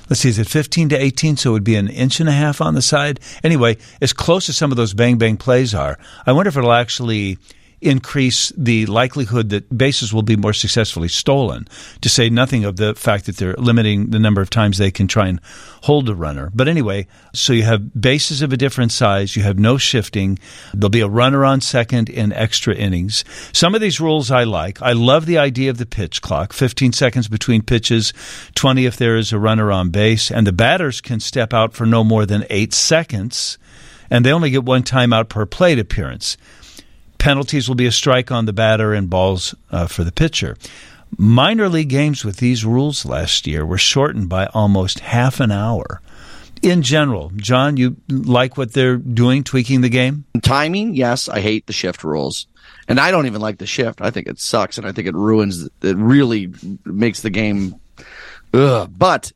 let's see, is it 15 to 18? So it would be an inch and a half on the side. Anyway, as close as some of those bang bang plays are, I wonder if it'll actually increase the likelihood that bases will be more successfully stolen, to say nothing of the fact that they're limiting the number of times they can try and hold a runner. But anyway, so you have bases of a different size, you have no shifting, there'll be a runner on second in extra innings. Some of these rules I like. I love the idea of the pitch clock 15 seconds between pitches, 20 if there is a runner on base, and the batters can step out for no more than eight seconds, and they only get one timeout per plate appearance. Penalties will be a strike on the batter and balls uh, for the pitcher. Minor league games with these rules last year were shortened by almost half an hour. In general, John, you like what they're doing, tweaking the game? Timing, yes. I hate the shift rules. And I don't even like the shift. I think it sucks and I think it ruins, it really makes the game. Ugh. But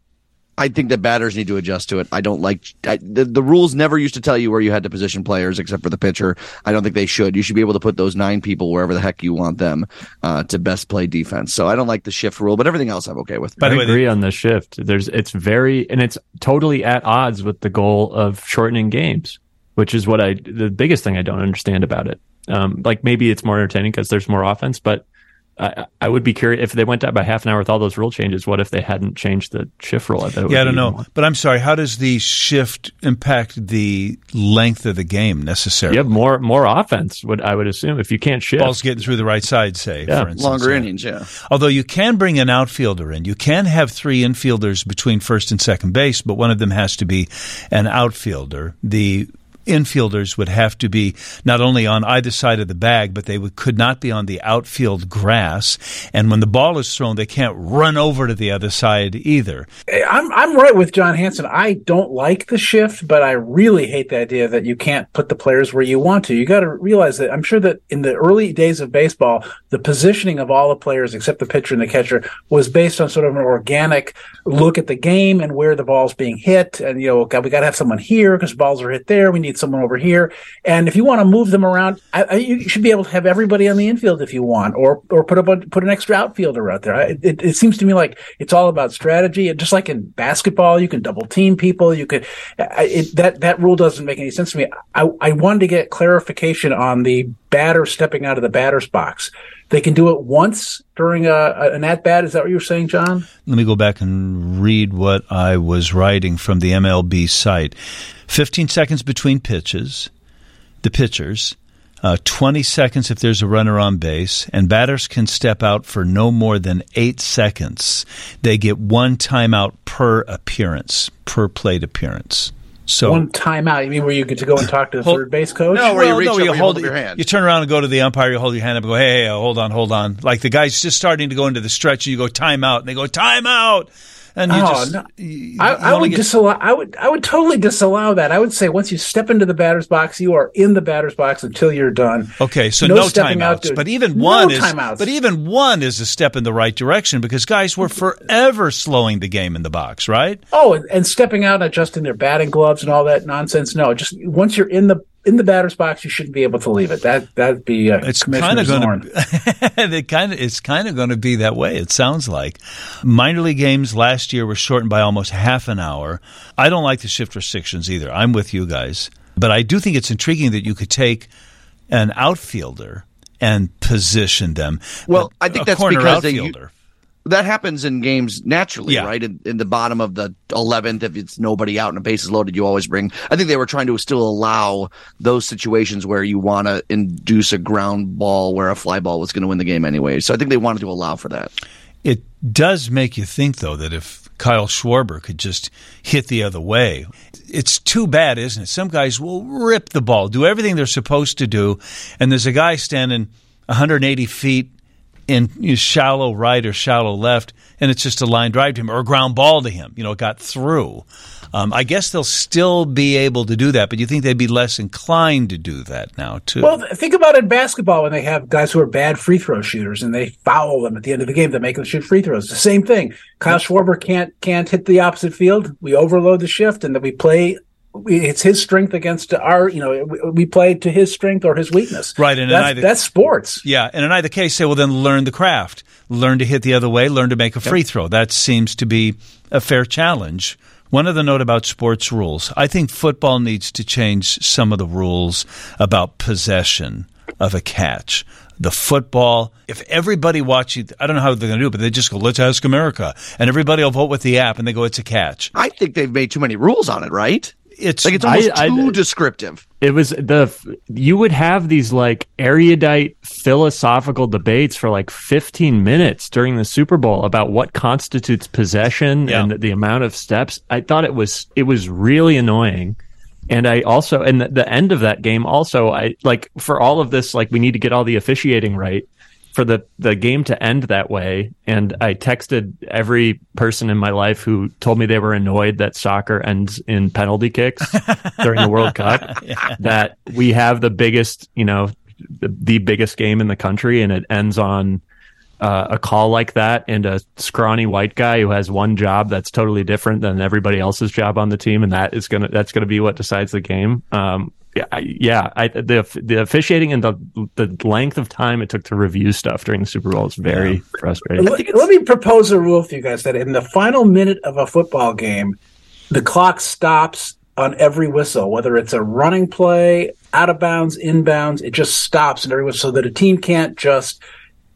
I think that batters need to adjust to it. I don't like I, the, the rules never used to tell you where you had to position players except for the pitcher. I don't think they should. You should be able to put those nine people wherever the heck you want them uh, to best play defense. So I don't like the shift rule, but everything else I'm okay with. By the I agree on the shift. There's it's very and it's totally at odds with the goal of shortening games, which is what I the biggest thing I don't understand about it. Um, like maybe it's more entertaining because there's more offense, but I, I, would be curious if they went out by half an hour with all those rule changes. What if they hadn't changed the shift rule? I yeah, I don't know. More. But I'm sorry. How does the shift impact the length of the game necessarily? You have more more offense. Would I would assume if you can't shift, balls getting through the right side, say yeah. for instance, longer yeah. innings. Yeah. Although you can bring an outfielder in, you can have three infielders between first and second base, but one of them has to be an outfielder. The infielders would have to be not only on either side of the bag, but they would, could not be on the outfield grass. And when the ball is thrown, they can't run over to the other side either. I'm I'm right with John Hansen. I don't like the shift, but I really hate the idea that you can't put the players where you want to. You got to realize that I'm sure that in the early days of baseball, the positioning of all the players except the pitcher and the catcher was based on sort of an organic look at the game and where the ball's being hit. And you know, we got to have someone here because balls are hit there. We need someone over here. And if you want to move them around, I, I, you should be able to have everybody on the infield if you want, or or put a put an extra outfielder out there. It, it seems to me like it's all about strategy. And just like in basketball, you can double team people. You could it, that that rule doesn't make any sense to me. I, I wanted to get clarification on the batter stepping out of the batter's box. They can do it once during a, an at bat. Is that what you were saying, John? Let me go back and read what I was writing from the MLB site. 15 seconds between pitches, the pitchers, uh, 20 seconds if there's a runner on base, and batters can step out for no more than eight seconds. They get one timeout per appearance, per plate appearance. So one timeout. You mean where you get to go and talk to the hold, third base coach? No, where well, you reach no, up you hold, hold your hand. You turn around and go to the umpire. You hold your hand up and go, "Hey, hey, hold on, hold on." Like the guy's just starting to go into the stretch, and you go timeout, and they go timeout and you oh, just no. you, I, I would get... disallow. I would I would totally disallow that. I would say once you step into the batter's box, you are in the batter's box until you're done. Okay, so no, no timeouts. To, but even one no is timeouts. but even one is a step in the right direction because guys were forever slowing the game in the box, right? Oh, and, and stepping out, adjusting their batting gloves and all that nonsense. No, just once you're in the in the batter's box, you shouldn't be able to leave it. That that'd be uh, it's kind of going to it kind of it's kind of going to be that way. It sounds like minor league games last year were shortened by almost half an hour. I don't like the shift restrictions either. I'm with you guys, but I do think it's intriguing that you could take an outfielder and position them. Well, I think that's because outfielder. they that happens in games naturally, yeah. right? In, in, the bottom of the 11th, if it's nobody out and a base is loaded, you always bring. I think they were trying to still allow those situations where you want to induce a ground ball where a fly ball was going to win the game anyway. So I think they wanted to allow for that. It does make you think, though, that if Kyle Schwarber could just hit the other way, it's too bad, isn't it? Some guys will rip the ball, do everything they're supposed to do, and there's a guy standing 180 feet in you know, shallow right or shallow left, and it's just a line drive to him or a ground ball to him. You know, it got through. Um, I guess they'll still be able to do that, but you think they'd be less inclined to do that now too? Well, think about it in basketball when they have guys who are bad free throw shooters and they foul them at the end of the game to make them shoot free throws. The same thing. Kyle Schwarber can't can't hit the opposite field. We overload the shift and then we play it's his strength against our, you know, we play to his strength or his weakness. Right. And that's, either, that's sports. Yeah. And in either case, say, well, then learn the craft, learn to hit the other way, learn to make a free throw. That seems to be a fair challenge. One other note about sports rules. I think football needs to change some of the rules about possession of a catch. The football, if everybody watching, I don't know how they're going to do it, but they just go, let's ask America. And everybody will vote with the app and they go, it's a catch. I think they've made too many rules on it, right? It's like it's almost I- I- too descriptive. it was the you would have these like erudite philosophical debates for like 15 minutes during the Super Bowl about what constitutes possession Yeah. and the, the amount of steps. I thought it was it was really annoying. And I also and the, the end of that game also I like for all of this like we need to get all the officiating right for the the game to end that way. And I texted every person in my life who told me they were annoyed that soccer ends in penalty kicks [laughs] during the World Cup that we have the biggest, you know, the, the biggest game in the country and it ends on uh, a call like that and a scrawny white guy who has one job that's totally different than everybody else's job on the team. And that is going to that's going to be what decides the game. Um, yeah, I, yeah, I, the the officiating and the the length of time it took to review stuff during the Super Bowl is very frustrating. Let, let me propose a rule for you guys that in the final minute of a football game, the clock stops on every whistle, whether it's a running play, out of bounds, inbounds, it just stops and every whistle so that a team can't just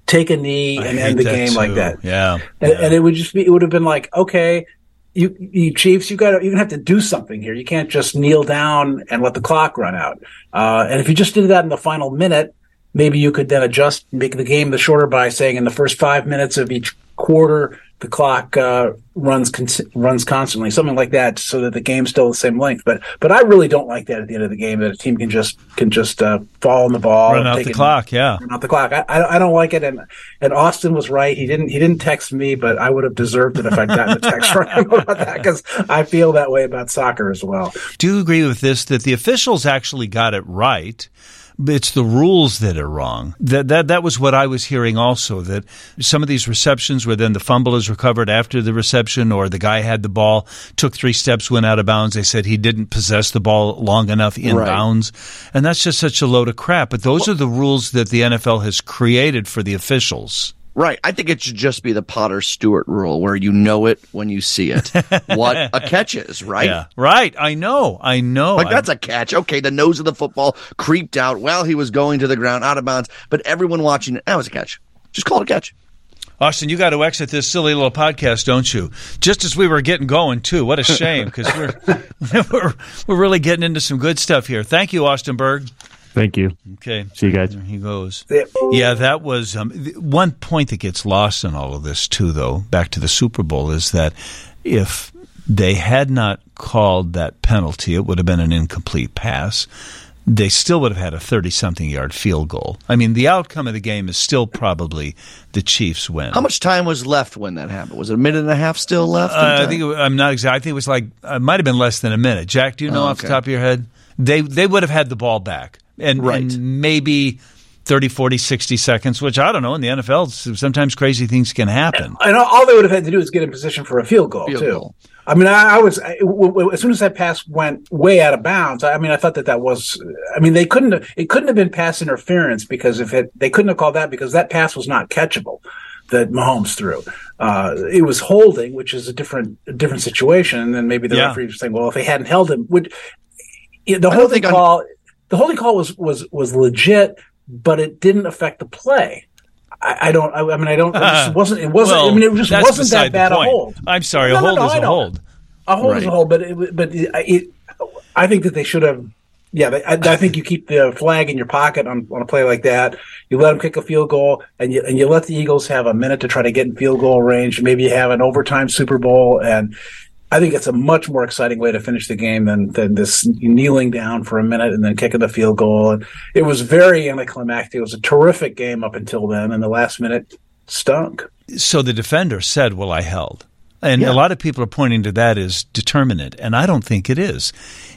take a knee I and end the that game like that. Yeah. And, and it would just be, it would have been like, okay, you, you Chiefs, you got you're gonna have to do something here. You can't just kneel down and let the clock run out. Uh, and if you just did that in the final minute, maybe you could then adjust, make the game the shorter by saying in the first five minutes of each quarter, the clock uh, runs con- runs constantly, something like that, so that the game's still the same length. But but I really don't like that at the end of the game that a team can just can just uh, fall on the ball, Run out the it- clock. Yeah. run out the clock. I, I I don't like it, and and Austin was right. He didn't he didn't text me, but I would have deserved it if I'd gotten a text [laughs] from him about that because I feel that way about soccer as well. Do you agree with this that the officials actually got it right? It's the rules that are wrong. That that that was what I was hearing also. That some of these receptions where then the fumble is recovered after the reception, or the guy had the ball, took three steps, went out of bounds. They said he didn't possess the ball long enough in Right. bounds, and that's just such a load of crap. But those are the rules that the NFL has created for the officials. Right. I think it should just be the Potter Stewart rule where you know it when you see it. [laughs] what a catch is, right? Yeah, right. I know. I know. Like I- that's a catch. Okay, the nose of the football creeped out while he was going to the ground out of bounds, but everyone watching it, that was a catch. Just call it a catch. Austin, you got to exit this silly little podcast, don't you? Just as we were getting going, too. What a shame because we're, [laughs] we're we're really getting into some good stuff here. Thank you, Austin Berg. Thank you. Okay, See you guys. there he goes. Yeah. Yeah, that was um, one point that gets lost in all of this too. Though back to the Super Bowl is that if they had not called that penalty, it would have been an incomplete pass. They still would have had a thirty-something yard field goal. I mean, the outcome of the game is still probably the Chiefs win. How much time was left when that happened? Was it a minute and a half still left? Uh, I think it, I'm not exact. I think it was like uh, it might have been less than a minute. Jack, do you know Oh, off the top of your head? They they would have had the ball back and, Right. and maybe 30, 40, 60 seconds, which I don't know. In the NFL, sometimes crazy things can happen. And all- they would have had to do is get in position for a field goal Field too. goal. I mean, I, I was I, w- w- as soon as that pass went way out of bounds. I mean, I thought that that was. I mean, they couldn't. Have, it couldn't have been pass interference because if it, they couldn't have called that because that pass was not catchable that Mahomes threw. Uh, it was holding, which is a different a different situation. And then maybe the Yeah. referee was saying, "Well, if they hadn't held him, would the whole thing think I'm- call? The holding call was was was legit, but it didn't affect the play." I, I don't. I, I mean, I don't. It just ah, wasn't. It wasn't. Well, I mean, it just wasn't that bad a hold. I'm sorry, No, a hold no, is I a hold. A hold is a hold, but it, but it, it, I think that they should have. Yeah, they, I, I think you keep the flag in your pocket on, on a play like that. You let them kick a field goal, and you and you let the Eagles have a minute to try to get in field goal range. Maybe you have an overtime Super Bowl, and I think it's a much more exciting way to finish the game than than this kneeling down for a minute and then kicking the field goal. And it was very anticlimactic. It was a terrific game up until then, and the last minute stunk. So the defender said, Well, I held. And Yeah. a lot of people are pointing to that as determinant, and I don't think it is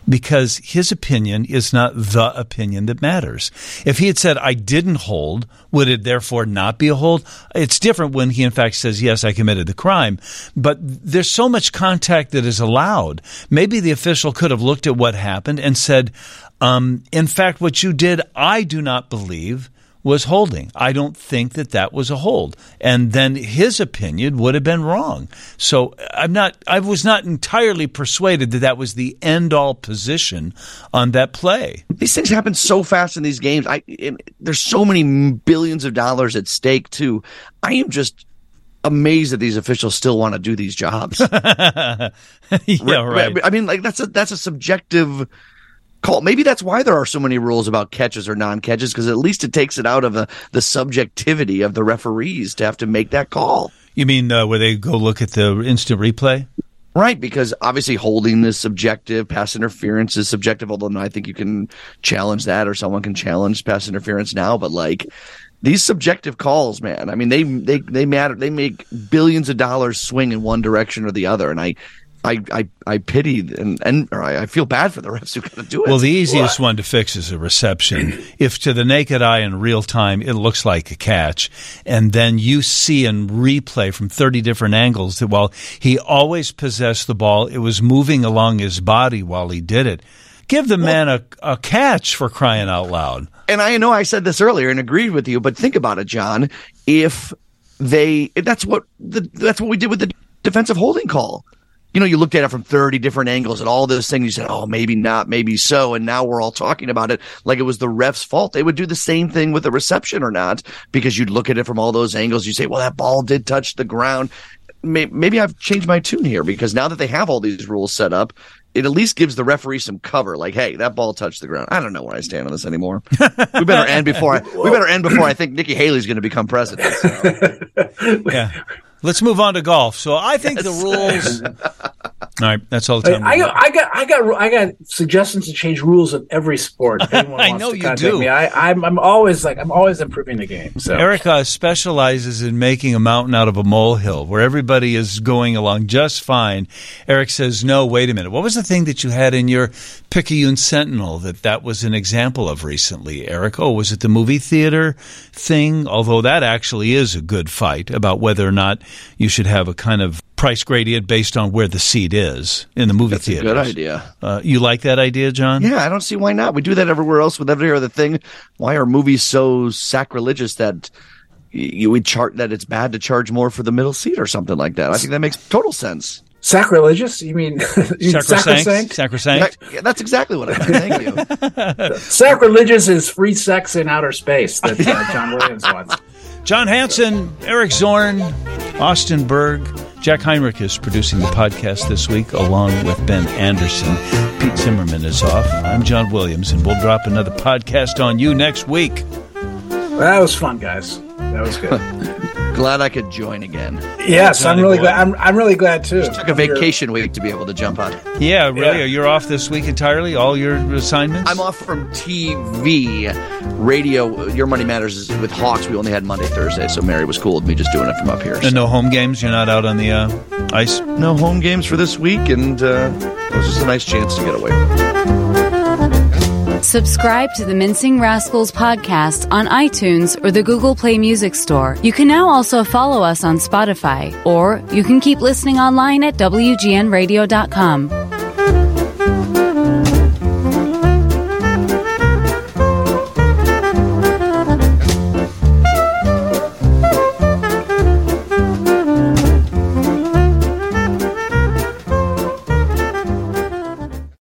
because his opinion is not the opinion that matters. If he had said, I didn't hold, would it therefore not be a hold? It's different when he in fact says, Yes, I committed the crime. But there's so much contact that is allowed. Maybe the official could have looked at what happened and said, um, In fact, what you did, I do not believe was holding. I don't think that that was a hold. And then his opinion would have been wrong. So I'm not, I was not entirely persuaded that that was the end all position on that play. these things happen so fast in these games. I there's so many billions of dollars at stake too. I am just amazed that these officials still want to do these jobs. [laughs] yeah, right. I mean, like that's a that's a subjective call. Maybe that's why there are so many rules about catches or non-catches because at least it takes it out of the the subjectivity of the referees to have to make that call. You mean uh, where they go look at the instant replay? Right, because obviously holding is subjective, pass interference is subjective, although I think you can challenge that or someone can challenge pass interference now, but like these subjective calls, man, I mean they they they matter they make billions of dollars swing in one direction or the other and I I I, I pity and and or I, I feel bad for the refs who got to do it. Well, the easiest one to fix is a reception. [clears throat] if to the naked eye in real time it looks like a catch, and then you see in replay from 30 different angles that while he always possessed the ball, it was moving along his body while he did it. Give the man a, a catch for crying out loud. and I know I said this earlier and agreed with you, but think about it, John. If they, that's what the, that's what we did with the defensive holding call. You know, you looked at it from 30 different angles and all those things. You said, oh, maybe not, maybe so. And now we're all talking about it like it was the ref's fault. They would do the same thing with the reception or not, because you'd look at it from all those angles. You say, well, that ball did touch the ground. Maybe I've changed my tune here because now that they have all these rules set up, it at least gives the referee some cover. Like, hey, that ball touched the ground. I don't know where I stand on this anymore. we better end before I, we better end before I think Nikki Haley's going to become president. So. [laughs] Yeah. Let's move on to golf. So I think the rules. [laughs] All right, that's all the time. I we got. I got, I got, I got suggestions to change rules of every sport. [laughs] I know you do. Me, I, I'm, I'm always like, I'm always improving the game. So Erica specializes in making a mountain out of a molehill where everybody is going along just fine. Eric says, no, wait a minute. What was the thing that you had in your Picayune Sentinel that that was an example of recently, Eric? Oh, was it the movie theater thing? Although that actually is a good fight about whether or not you should have a kind of price gradient based on where the seat is in the movie That's a theater. good idea. Uh, you like that idea, John? Yeah, I don't see why not. We do that everywhere else with every other thing. Why are movies so sacrilegious that you would chart that it's bad to charge more for the middle seat or something like that? I think that makes total sense. sacrilegious? You mean, [laughs] you mean Sacrosanct? Sacrosanct? Yeah, that's exactly what I meant. Thank you. [laughs] Sacrilegious is free sex in outer space that uh, [laughs] John Williams wants. John Hansen, Eric Zorn, Austin Berg, Jack Heinrich is producing the podcast this week along with Ben Anderson. Pete Zimmerman is off. I'm John Williams, and we'll drop another podcast on you next week. That was fun, guys. That was good. [laughs] Glad I could join again. yes, I'm really glad. I'm, I'm really glad too. Took a vacation week to be able to jump on. Yeah, really? Yeah. You're off this week entirely? All your assignments? I'm off from TV, radio. Your Money Matters is with Hawks. We only had Monday, Thursday, so Mary was cool with me just doing it from up here. And no home games? You're not out on the uh, ice? no home games for this week, and uh, it was just a nice chance to get away. Subscribe to the Mincing Rascals podcast on iTunes or the Google Play Music Store. You can now also follow us on Spotify, or you can keep listening online at WGNradio.com.